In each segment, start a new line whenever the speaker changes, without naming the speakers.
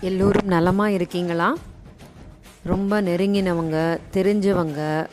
எல்லோரும் நலமாக இருக்கீங்களா? ரொம்ப நெருங்கினவங்க தெரிஞ்சவங்க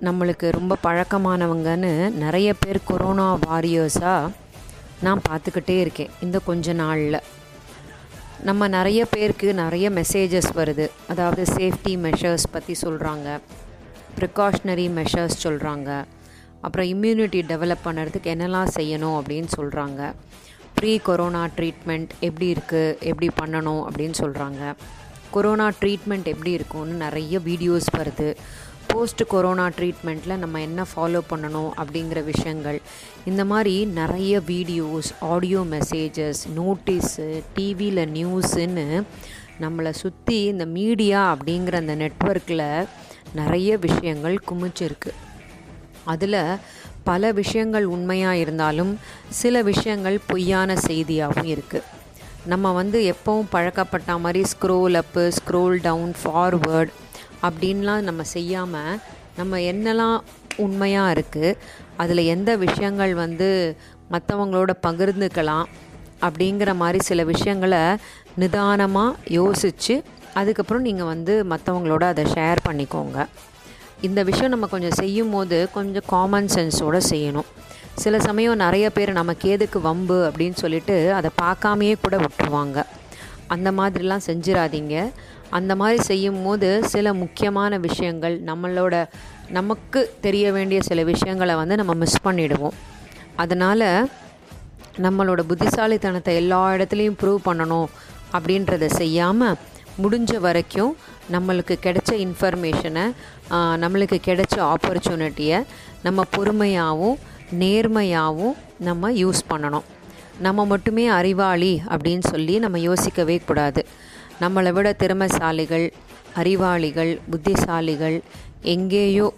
நம்மளுக்கு ரொம்ப பழக்கமானவங்கன்னு நிறைய பேர் கொரோனா வாரியர்ஸாக நான் பார்த்துக்கிட்டே இருக்கேன் இந்த கொஞ்ச நாளில். நம்ம நிறைய பேருக்கு நிறைய மெசேஜஸ் வருது. அதாவது சேஃப்டி மெஷர்ஸ் பற்றி சொல்கிறாங்க ப்ரிகாஷ்னரி மெஷர்ஸ் சொல்கிறாங்க அப்புறம் இம்யூனிட்டி டெவலப் பண்ணுறதுக்கு என்னெல்லாம் செய்யணும் அப்படின்னு சொல்கிறாங்க ப்ரீ கொரோனா ட்ரீட்மெண்ட் எப்படி இருக்குது எப்படி பண்ணணும் அப்படின்னு சொல்கிறாங்க கொரோனா ட்ரீட்மெண்ட் எப்படி இருக்கும்னு நிறைய வீடியோஸ் வருது. போஸ்ட் கொரோனா ட்ரீட்மெண்ட்டில் நம்ம என்ன ஃபாலோ பண்ணணும் அப்படிங்கிற விஷயங்கள். இந்த மாதிரி நிறைய வீடியோஸ் ஆடியோ மெசேஜஸ் நோட்டீஸு டிவியில் நியூஸுன்னு நம்மளை சுற்றி இந்த மீடியா அப்படிங்கிற அந்த நெட்ஒர்க்கில் நிறைய விஷயங்கள் குமிச்சிருக்கு. அதில் பல விஷயங்கள் உண்மையாக இருந்தாலும் சில விஷயங்கள் பொய்யான செய்தியாகவும் இருக்குது நம்ம வந்து எப்போவும் பழக்கப்பட்ட மாதிரி scroll up scroll down forward அப்படின்லாம் நம்ம செய்யாமல் நம்ம என்னெல்லாம் உண்மையாக இருக்குது அதில் எந்த விஷயங்கள் வந்து மற்றவங்களோட பகிர்ந்துக்கலாம் அப்படிங்கிற மாதிரி சில விஷயங்களை நிதானமாக யோசித்து அதுக்கப்புறம் நீங்கள் வந்து மற்றவங்களோட அதை ஷேர் பண்ணிக்கோங்க. இந்த விஷயம் நம்ம கொஞ்சம் செய்யும் போது கொஞ்சம் காமன் சென்ஸோடு செய்யணும். சில சமயம் நிறைய பேர் நமக்கு எதுக்கு வம்பு அப்படின்னு சொல்லிட்டு அதை பார்க்காமையே கூட விட்டுருவாங்க. அந்த மாதிரிலாம் செஞ்சிடாதீங்க அந்த மாதிரி செய்யும் போது சில முக்கியமான விஷயங்கள் நம்மளோட நமக்கு தெரிய வேண்டிய சில விஷயங்களை வந்து நம்ம மிஸ் பண்ணிடுவோம். அதனால் நம்மளோட புத்திசாலித்தனத்தை எல்லா இடத்துலையும் ப்ரூவ் பண்ணணும் அப்படின்றத செய்யாமல் முடிஞ்ச வரைக்கும் நம்மளுக்கு கிடைச்ச இன்ஃபர்மேஷனை நம்மளுக்கு கிடைச்ச ஆப்பர்ச்சுனிட்டியை நம்ம பொறுமையாகவும் நேர்மையாகவும் நம்ம யூஸ் பண்ணணும். நம்ம மட்டுமே அறிவாளி அப்படின்னு சொல்லி நம்ம யோசிக்கவே கூடாது. நம்மளை விட திறமைசாலிகள் அறிவாளிகள் புத்திசாலிகள் எங்கேயோ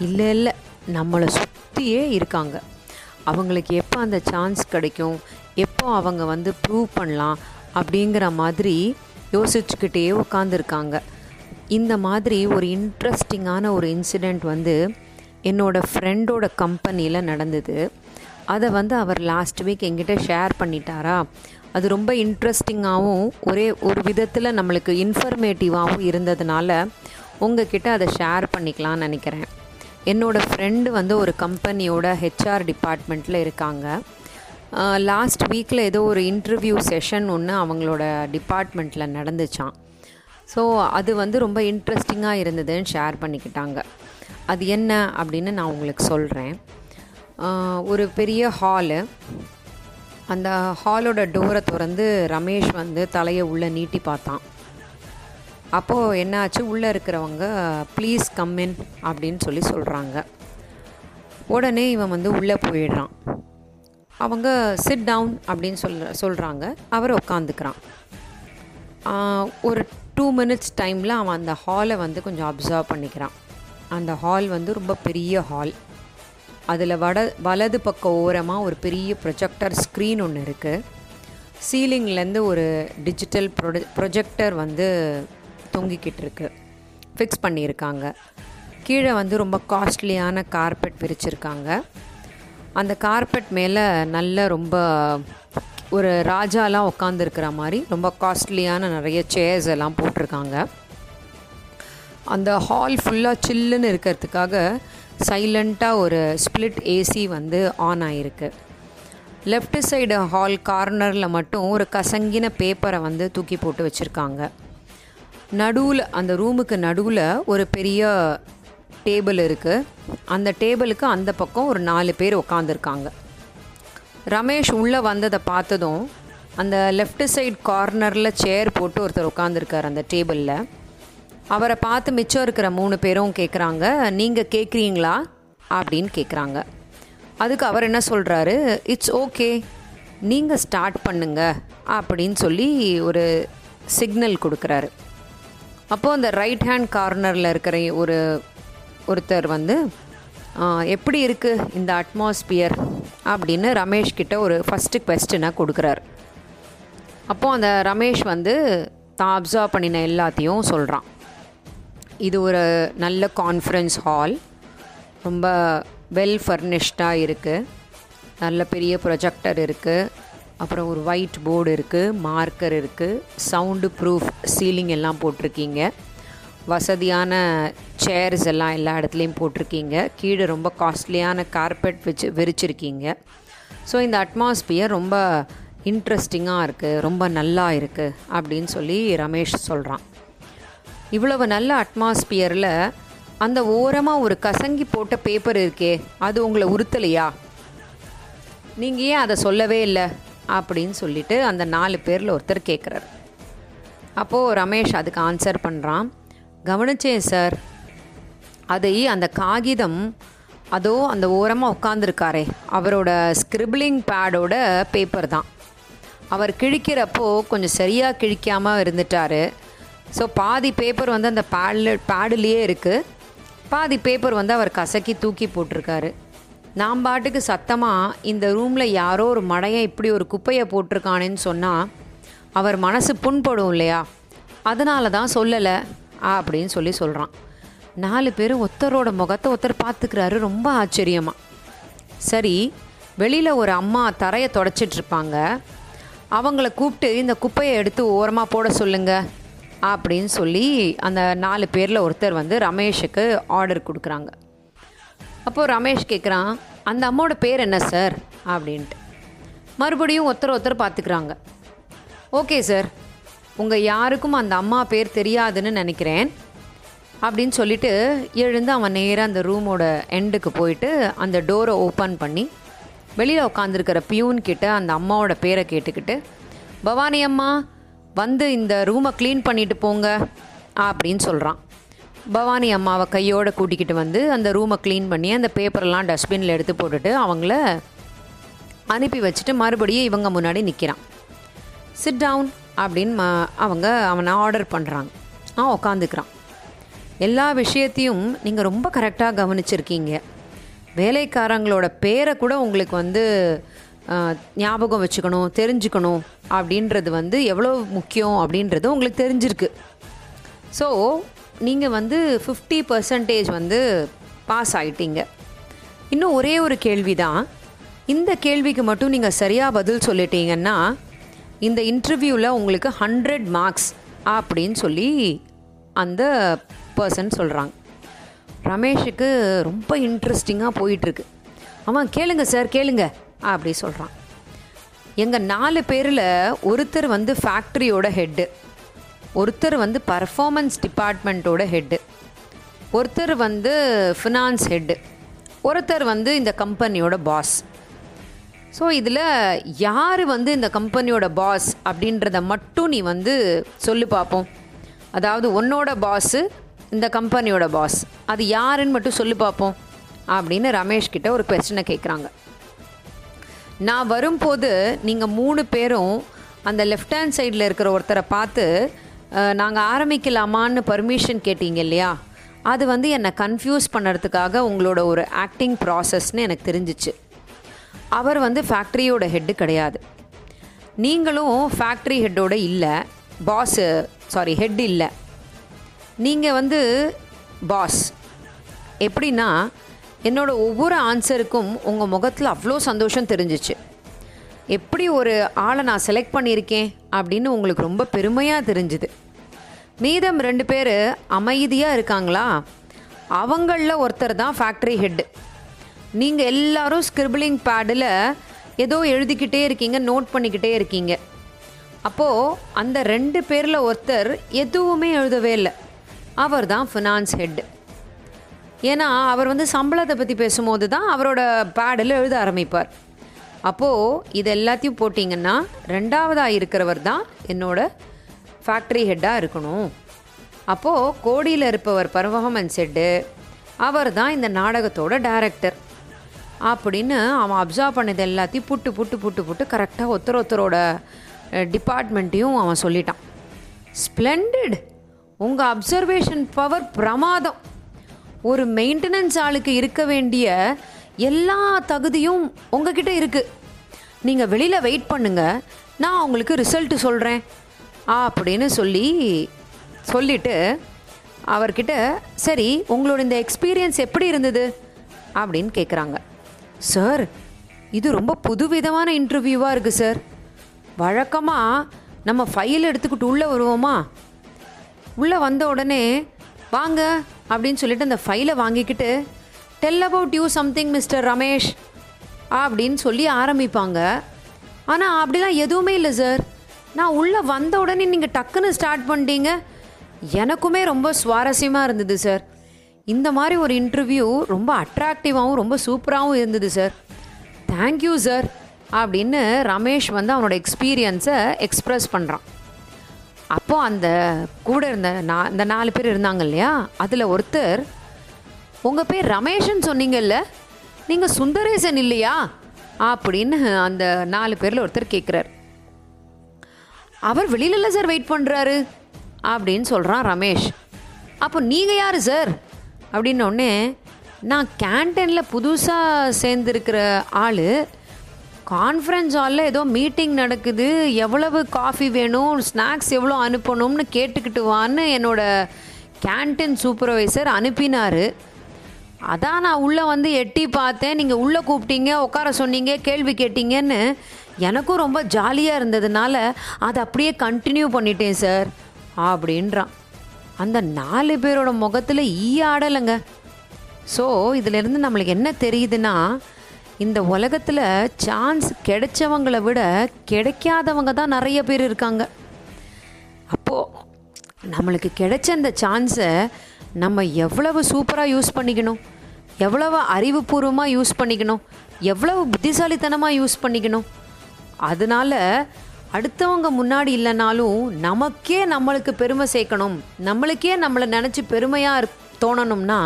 இல்லை இல்லை நம்மளை சுற்றியே இருக்காங்க. அவங்களுக்கு எப்போ அந்த சான்ஸ் கிடைக்கும்? எப்போ அவங்க வந்து ப்ரூவ் பண்ணலாம்? அப்படிங்கிற மாதிரி யோசிச்சுக்கிட்டே உட்காந்துருக்காங்க இந்த மாதிரி ஒரு இன்ட்ரெஸ்டிங்கான ஒரு இன்சிடெண்ட் வந்து என்னோடய ஃப்ரெண்டோட கம்பெனியில் நடந்தது. அதை வந்து அவர் லாஸ்ட் வீக் எங்கிட்ட ஷேர் பண்ணிட்டாரா? அது ரொம்ப இன்ட்ரெஸ்டிங்காகவும் ஒரே ஒரு விதத்தில் நம்மளுக்கு இன்ஃபர்மேட்டிவாகவும் இருந்ததுனால உங்ககிட்ட அதை ஷேர் பண்ணிக்கலாம்னு நினைக்கிறேன். என்னோடய ஃப்ரெண்டு வந்து ஒரு கம்பெனியோட ஹெச்ஆர் டிபார்ட்மெண்ட்டில் இருக்காங்க. லாஸ்ட் வீக்கில் ஏதோ ஒரு இன்டர்வியூ செஷன் ஒன்று அவங்களோட டிபார்ட்மெண்ட்டில் நடந்துச்சான் ஸோ அது வந்து ரொம்ப இன்ட்ரெஸ்டிங்காக இருந்ததுன்னு ஷேர் பண்ணிக்கிட்டாங்க. அது என்ன அப்படின்னு நான் உங்களுக்கு சொல்கிறேன் ஒரு பெரிய ஹாலு அந்த ஹாலோட டோரை திறந்து ரமேஷ் வந்து தலையை உள்ளே நீட்டி பார்த்தான். அப்போது என்னாச்சு? உள்ளே இருக்கிறவங்க ப்ளீஸ் கம்மின் அப்படின்னு சொல்லி சொல்கிறாங்க உடனே இவன் வந்து உள்ளே போயிடுறான். அவங்க சிட் டவுன் அப்படின்னு சொல்கிற சொல்கிறாங்க அவர் உட்காந்துக்கிறான் ஒரு டூ மினிட்ஸ் டைமில் அவன் அந்த ஹாலை வந்து கொஞ்சம் அப்சர்வ் பண்ணிக்கிறான். அந்த ஹால் வந்து ரொம்ப பெரிய ஹால் அதில் வட வலது பக்க ஓரமாக ஒரு பெரிய ப்ரொஜெக்டர் ஸ்க்ரீன் ஒன்று இருக்குது சீலிங்லேருந்து ஒரு டிஜிட்டல் ப்ரொட ப்ரொஜெக்டர் வந்து தொங்கிக்கிட்டு இருக்கு. ஃபிக்ஸ் பண்ணியிருக்காங்க. கீழே வந்து ரொம்ப காஸ்ட்லியான கார்பெட் விரிச்சிருக்காங்க. அந்த கார்பெட் மேலே நல்ல ரொம்ப ஒரு ராஜாலாம் உட்காந்துருக்கிற மாதிரி ரொம்ப காஸ்ட்லியான நிறைய சேர்ஸ் எல்லாம் போட்டிருக்காங்க. அந்த ஹால் ஃபுல்லாக சில்லுன்னு இருக்கிறதுக்காக சைலண்ட்டாக ஒரு ஸ்ப்ளிட் ஏசி வந்து ஆன் ஆகிருக்கு லெஃப்ட் சைடு ஹால் கார்னரில் மட்டும் ஒரு கசங்கின பேப்பரை வந்து தூக்கி போட்டு வச்சுருக்காங்க. நடுவில் அந்த ரூமுக்கு நடுவில் ஒரு பெரிய டேபிள் இருக்குது அந்த டேபிளுக்கு அந்த பக்கம் ஒரு நாலு பேர் உட்காந்துருக்காங்க ரமேஷ் உள்ளே வந்ததை பார்த்ததும் அந்த லெஃப்ட் சைட் கார்னரில் சேர் போட்டு ஒருத்தர் உட்காந்துருக்கார் அந்த டேபிளில் அவரை பார்த்து மிச்சம் இருக்கிற மூணு பேரும் கேட்குறாங்க நீங்கள் கேட்குறீங்களா அப்படின்னு கேட்குறாங்க அதுக்கு அவர் என்ன சொல்கிறாரு இட்ஸ் ஓகே நீங்கள் ஸ்டார்ட் பண்ணுங்க அப்படின்னு சொல்லி ஒரு சிக்னல் கொடுக்குறாரு. அப்போது அந்த ரைட் ஹேண்ட் கார்னரில் இருக்கிற ஒரு ஒருத்தர் வந்து எப்படி இருக்குது இந்த அட்மாஸ்பியர் அப்படின்னு ரமேஷ் கிட்ட ஒரு ஃபஸ்ட்டு கொஸ்டினை கொடுக்குறாரு. அப்போது அந்த ரமேஷ் வந்து தான் அப்சர்வ் பண்ணின எல்லாத்தையும் சொல்கிறான் இது ஒரு நல்ல கான்ஃபரன்ஸ் ஹால் ரொம்ப வெல் ஃபர்னிஷ்டாக இருக்குது நல்ல பெரிய ப்ரொஜெக்டர் இருக்குது அப்புறம் ஒரு ஒயிட் போர்டு இருக்குது மார்க்கர் இருக்குது சவுண்டு ப்ரூஃப் சீலிங் எல்லாம் போட்டிருக்கீங்க. வசதியான சேர்ஸ் எல்லாம் எல்லா இடத்துலையும் போட்டிருக்கீங்க. கீழே ரொம்ப காஸ்ட்லியான கார்பெட் வச்சு விரிச்சிருக்கீங்க. ஸோ இந்த அட்மாஸ்பியர் ரொம்ப இன்ட்ரெஸ்டிங்காக இருக்குது ரொம்ப நல்லா இருக்குது அப்படின்னு சொல்லி ரமேஷ் சொல்கிறான் இவ்வளவு நல்ல அட்மாஸ்பியரில் அந்த ஓரமாக ஒரு கசங்கி போட்ட பேப்பர் இருக்கே அது உங்களை உறுத்தலையா? நீங்கள் ஏன் அதை சொல்லவே இல்லை? அப்படின்னு சொல்லிட்டு அந்த நாலு பேரில் ஒருத்தர் கேட்குறாரு அப்போது ரமேஷ் அதுக்கு ஆன்சர் பண்ணுறான் கவனிச்சேன் சார். அதை அந்த காகிதம் அதோ அந்த ஓரமாக உட்காந்துருக்காரே அவரோட ஸ்கிரிபிளிங் பேடோட பேப்பர் தான். அவர் கிழிக்கிறப்போ கொஞ்சம் சரியாக கிழிக்காமல் இருந்துட்டார். ஸோ பாதி பேப்பர் வந்து அந்த பேடில் பேடுலேயே இருக்குது பாதி பேப்பர் வந்து அவர் கசக்கி தூக்கி போட்டிருக்காரு. நான் பாட்டுக்கு சத்தமாக இந்த ரூமில் யாரோ ஒரு மடையை இப்படி ஒரு குப்பையை போட்டிருக்கானேன்னு சொன்னால் அவர் மனசு புண்படும் இல்லையா? அதனால தான் சொல்லலை. அப்படின்னு சொல்லி சொல்கிறான் நாலு பேரும் ஒருத்தரோட முகத்தை ஒருத்தர் பார்த்துக்கிறாரு. ரொம்ப ஆச்சரியமாக சரி வெளியில் ஒரு அம்மா தரையை தொடச்சிட்ருப்பாங்க அவங்கள கூப்பிட்டு இந்த குப்பையை எடுத்து ஓரமாக போட சொல்லுங்க. அப்படின்னு சொல்லி அந்த நாலு பேரில் ஒருத்தர் வந்து ரமேஷுக்கு ஆர்டர் கொடுக்குறாங்க. அப்போது ரமேஷ் கேட்குறான் அந்த அம்மாவோட பேர் என்ன சார் அப்படின்ட்டு. மறுபடியும் ஒருத்தர் ஒருத்தர் பார்த்துக்குறாங்க. ஓகே சார் உங்கள் யாருக்கும் அந்த அம்மா பேர் தெரியாதுன்னு நினைக்கிறேன் அப்படின்னு சொல்லிட்டு எழுந்து அவன் நேராக அந்த ரூமோட எண்டுக்கு போயிட்டு அந்த டோரை ஓப்பன் பண்ணி வெளியில் உட்காந்துருக்கிற பியூன் கிட்ட அந்த அம்மாவோட பேரை கேட்டுக்கிட்டு பவானி அம்மா வந்து இந்த ரூமை க்ளீன் பண்ணிட்டு போங்க அப்படின்னு சொல்கிறான் பவானி அம்மாவை கையோடு கூட்டிக்கிட்டு வந்து அந்த ரூமை க்ளீன் பண்ணி அந்த பேப்பரெல்லாம் டஸ்ட்பினில் எடுத்து போட்டுட்டு அவங்கள அனுப்பி வச்சுட்டு மறுபடியும் இவங்க முன்னாடி நிற்கிறான் சிட் டவுன் அப்படின்னு அவங்க அவனை ஆர்டர் பண்ணுறாங்க ஆ உக்காந்துக்கிறான். எல்லா விஷயத்தையும் நீங்கள் ரொம்ப கரெக்டாக கவனிச்சிருக்கீங்க. வேலைக்காரங்களோட பேரை கூட உங்களுக்கு வந்து ஞாபகம் வச்சுக்கணும் தெரிஞ்சுக்கணும் அப்படின்றது வந்து எவ்வளோ முக்கியம் அப்படின்றது உங்களுக்கு தெரிஞ்சிருக்கு. ஸோ நீங்கள் வந்து ஃபிஃப்டி பர்சன்டேஜ் வந்து பாஸ் ஆகிட்டீங்க இன்னும் ஒரே ஒரு கேள்வி தான் இந்த கேள்விக்கு மட்டும் நீங்கள் சரியாக பதில் சொல்லிட்டீங்கன்னா இந்த இன்டர்வியூவில் உங்களுக்கு ஹண்ட்ரட் மார்க்ஸ் அப்படின்னு சொல்லி அந்த பர்சன் சொல்கிறாங்க ரமேஷுக்கு ரொம்ப இன்ட்ரெஸ்டிங்காக போயிட்டுருக்கு. அவன் கேளுங்க சார் கேளுங்க அப்படி சொல்கிறான் எங்கள் நாலு பேரில் ஒருத்தர் வந்து ஃபேக்ட்ரியோட ஹெட்டு ஒருத்தர் வந்து பர்ஃபார்மன்ஸ் டிபார்ட்மெண்ட்டோட ஹெட்டு ஒருத்தர் வந்து ஃபினான்ஸ் ஹெட்டு ஒருத்தர் வந்து இந்த கம்பெனியோட பாஸ் ஸோ இதில் யார் வந்து இந்த கம்பெனியோட பாஸ் அப்படின்றத மட்டும் நீ வந்து சொல்லு பார்ப்போம் அதாவது உன்னோட பாஸு இந்த கம்பெனியோட பாஸ் அது யாருன்னு மட்டும் சொல்லி பார்ப்போம் அப்படின்னு ரமேஷ் கிட்ட ஒரு கொஸ்டினை கேட்குறாங்க நான் வரும்போது நீங்கள் மூணு பேரும் அந்த லெஃப்ட் ஹேண்ட் சைடில் இருக்கிற ஒருத்தரை பார்த்து நாங்கள் ஆரம்பிக்கலாமான்னு பர்மிஷன் கேட்டீங்க இல்லையா? அது வந்து என்னை கன்ஃபியூஸ் பண்ணுறதுக்காக உங்களோட ஒரு ஆக்டிங் ப்ராசஸ்னு எனக்கு தெரிஞ்சிச்சு. அவர் வந்து ஃபேக்ட்ரியோட ஹெட்டு கிடையாது. நீங்களும் ஃபேக்ட்ரி ஹெட்டோட இல்லை பாஸு சாரி ஹெட் இல்லை. நீங்கள் வந்து பாஸ் எப்படின்னா என்னோட ஒவ்வொரு ஆன்சருக்கும் உங்கள் முகத்தில் அவ்வளோ சந்தோஷம் தெரிஞ்சிச்சு. எப்படி ஒரு ஆளை நான் செலக்ட் பண்ணியிருக்கேன் அப்படின்னு உங்களுக்கு ரொம்ப பெருமையாக தெரிஞ்சுது. மீதம் ரெண்டு பேர் அமைதியாக இருக்காங்களா? அவங்களில் ஒருத்தர் தான் ஃபேக்ட்ரி ஹெட்டு நீங்கள் எல்லாரும் ஸ்கிரிபிளிங் பேடில் ஏதோ எழுதிக்கிட்டே இருக்கீங்க நோட் பண்ணிக்கிட்டே இருக்கீங்க. அப்போது அந்த ரெண்டு பேரில் ஒருத்தர் எதுவுமே எழுதவே இல்லை. அவர் தான் ஃபினான்ஸ் ஹெட்டு ஏன்னா அவர் வந்து சம்பளத்தை பற்றி பேசும்போது தான் அவரோட பேடில் எழுத ஆரம்பிப்பார். அப்போது இது எல்லாத்தையும் போட்டிங்கன்னா ரெண்டாவதாக இருக்கிறவர் தான் என்னோட ஃபேக்ட்ரி ஹெட்டாக இருக்கணும். அப்போது கோடியில் இருப்பவர் பர்ஃபார்மன்ஸ் ஹெட்டு அவர் தான் இந்த நாடகத்தோட டைரக்டர் அப்படின்னு அவன் அப்சர்வ் பண்ணது எல்லாத்தையும் புட்டு புட்டு புட்டு புட்டு கரெக்டாக ஒருத்தர் ஒருத்தரோட டிபார்ட்மெண்ட்டையும் அவன் சொல்லிட்டான். ஸ்ப்ளெண்டட் உங்கள் அப்சர்வேஷன் பவர் பிரமாதம். ஒரு மெயின்டெனன்ஸ் ஆளுக்கு இருக்க வேண்டிய எல்லா தகுதியும் உங்ககிட்ட இருக்குது நீங்கள் வெளியில் வெயிட் பண்ணுங்கள் நான் உங்களுக்கு ரிசல்ட்டு சொல்கிறேன் அப்படின்னு சொல்லி சொல்லிட்டு அவர்கிட்ட சரி உங்களோட இந்த எக்ஸ்பீரியன்ஸ் எப்படி இருந்தது? அப்படின்னு கேட்குறாங்க சார் இது ரொம்ப புதுவிதமான இன்டர்வியூவாக இருக்குது சார் வழக்கமாக நம்ம ஃபைல் எடுத்துக்கிட்டு உள்ளே வருவோமா? உள்ளே வந்த உடனே வாங்க அப்படின்னு சொல்லிட்டு அந்த ஃபைலை வாங்கிக்கிட்டு tell about you something mister Ramesh அப்படின்னு சொல்லி ஆரம்பிப்பாங்க. ஆனால் அப்படிலாம் எதுவுமே இல்லை சார் நான் உள்ளே வந்த உடனே நீங்கள் டக்குன்னு ஸ்டார்ட் பண்ணிட்டீங்க. எனக்குமே ரொம்ப சுவாரஸ்யமாக இருந்தது சார் இந்த மாதிரி ஒரு இன்டர்வியூ ரொம்ப அட்ராக்டிவாகவும் ரொம்ப சூப்பராகவும் இருந்தது சார் தேங்க்யூ சார் அப்படின்னு ரமேஷ் வந்து அவனோட எக்ஸ்பீரியன்ஸை எக்ஸ்ப்ரெஸ் பண்ணுறான் அப்போது அந்த கூட இருந்த நா இந்த நாலு பேர் இருந்தாங்க இல்லையா? அதில் ஒருத்தர் உங்கள் பேர் ரமேஷ்னு சொன்னீங்கல்ல நீங்கள் சுந்தரேசன் இல்லையா? அப்படின்னு அந்த நாலு பேரில் ஒருத்தர் கேட்குறார் அவர் வெளியில சார் வெயிட் பண்ணுறாரு அப்படின்னு சொல்கிறான் ரமேஷ். அப்போ நீங்கள் யார் சார் அப்படின்னோடனே நான் கேன்டீனில் புதுசாக சேர்ந்துருக்கிற ஆள் கான்ஃபரன்ஸ் ஹாலில் ஏதோ மீட்டிங் நடக்குது எவ்வளவு காஃபி வேணும் ஸ்நாக்ஸ் எவ்வளோ அனுப்பணும்னு கேட்டுக்கிட்டு வான்னு என்னோடய கேன்டீன் சூப்பர்வைசர் அனுப்பினார். அதான் நான் உள்ளே வந்து எட்டி பார்த்தேன். நீங்கள் உள்ளே கூப்பிட்டீங்க உட்கார சொன்னீங்க கேள்வி கேட்டீங்கன்னு எனக்கும் ரொம்ப ஜாலியாக இருந்ததுனால அதை அப்படியே கண்டினியூ பண்ணிட்டேன் சார் அப்படின்றான். அந்த நாலு பேரோட முகத்தில் ஈ ஆடலைங்க. ஸோ இதிலிருந்து நம்மளுக்கு என்ன தெரியுதுன்னா இந்த உலகத்தில் சான்ஸ் கிடைச்சவங்கள விட கிடைக்காதவங்க தான் நிறைய பேர் இருக்காங்க. அப்போது நம்மளுக்கு கிடைச்ச இந்த சான்ஸை நம்ம எவ்வளவு சூப்பராக யூஸ் பண்ணிக்கணும்? எவ்வளவு அறிவுபூர்வமாக யூஸ் பண்ணிக்கணும்? எவ்வளவு புத்திசாலித்தனமாக யூஸ் பண்ணிக்கணும்? அதனால அடுத்தவங்க முன்னாடி இல்லைனாலும் நமக்கே நம்மளுக்கு பெருமை சேர்க்கணும். நம்மளுக்கே நம்மளை நினச்சி பெருமையாக தோணணும்னா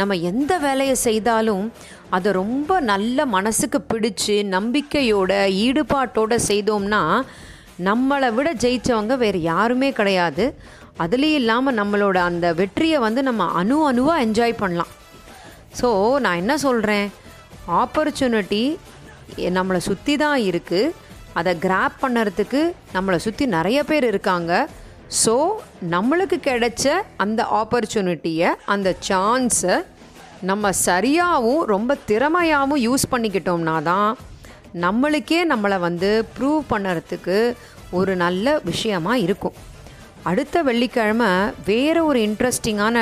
நம்ம எந்த வேலையை செய்தாலும் அதை ரொம்ப நல்ல மனசுக்கு பிடிச்சு நம்பிக்கையோட ஈடுபாட்டோட செய்தோம்னா நம்மளை விட ஜெயித்தவங்க வேறு யாருமே கிடையாது. அதுலேயும் இல்லாமல் நம்மளோட அந்த வெற்றியை வந்து நம்ம அணு அணுவாக என்ஜாய் பண்ணலாம். ஸோ நான் என்ன சொல்கிறேன் ஆப்பர்ச்சுனிட்டி நம்மளை சுற்றி தான் இருக்குது அதை கிராப் பண்ணுறதுக்கு நம்மளை சுற்றி நிறைய பேர் இருக்காங்க. ஸோ நம்மளுக்கு கிடைச்ச அந்த ஆப்பர்ச்சுனிட்டியை அந்த சான்ஸை நம்ம சரியாகவும் ரொம்ப திறமையாகவும் யூஸ் பண்ணிக்கிட்டோம்னா தான் நம்மளுக்கே நம்மளை வந்து ப்ரூவ் பண்ணுறதுக்கு ஒரு நல்ல விஷயமா இருக்கும். அடுத்த வெள்ளிக்கிழமை வேறு ஒரு இன்ட்ரெஸ்டிங்கான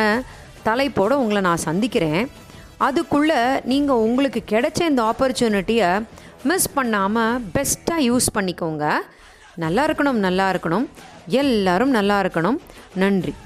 தலைப்போடு உங்களை நான் சந்திக்கிறேன். அதுக்குள்ளே நீங்கள் உங்களுக்கு கிடைச்ச இந்த ஆப்பர்ச்சுனிட்டியை மிஸ் பண்ணாமல் பெஸ்ட்டாக யூஸ் பண்ணிக்கோங்க. நல்லா இருக்கணும் நல்லா இருக்கணும். எல்லாரும் நல்லா இருக்கணும். நன்றி.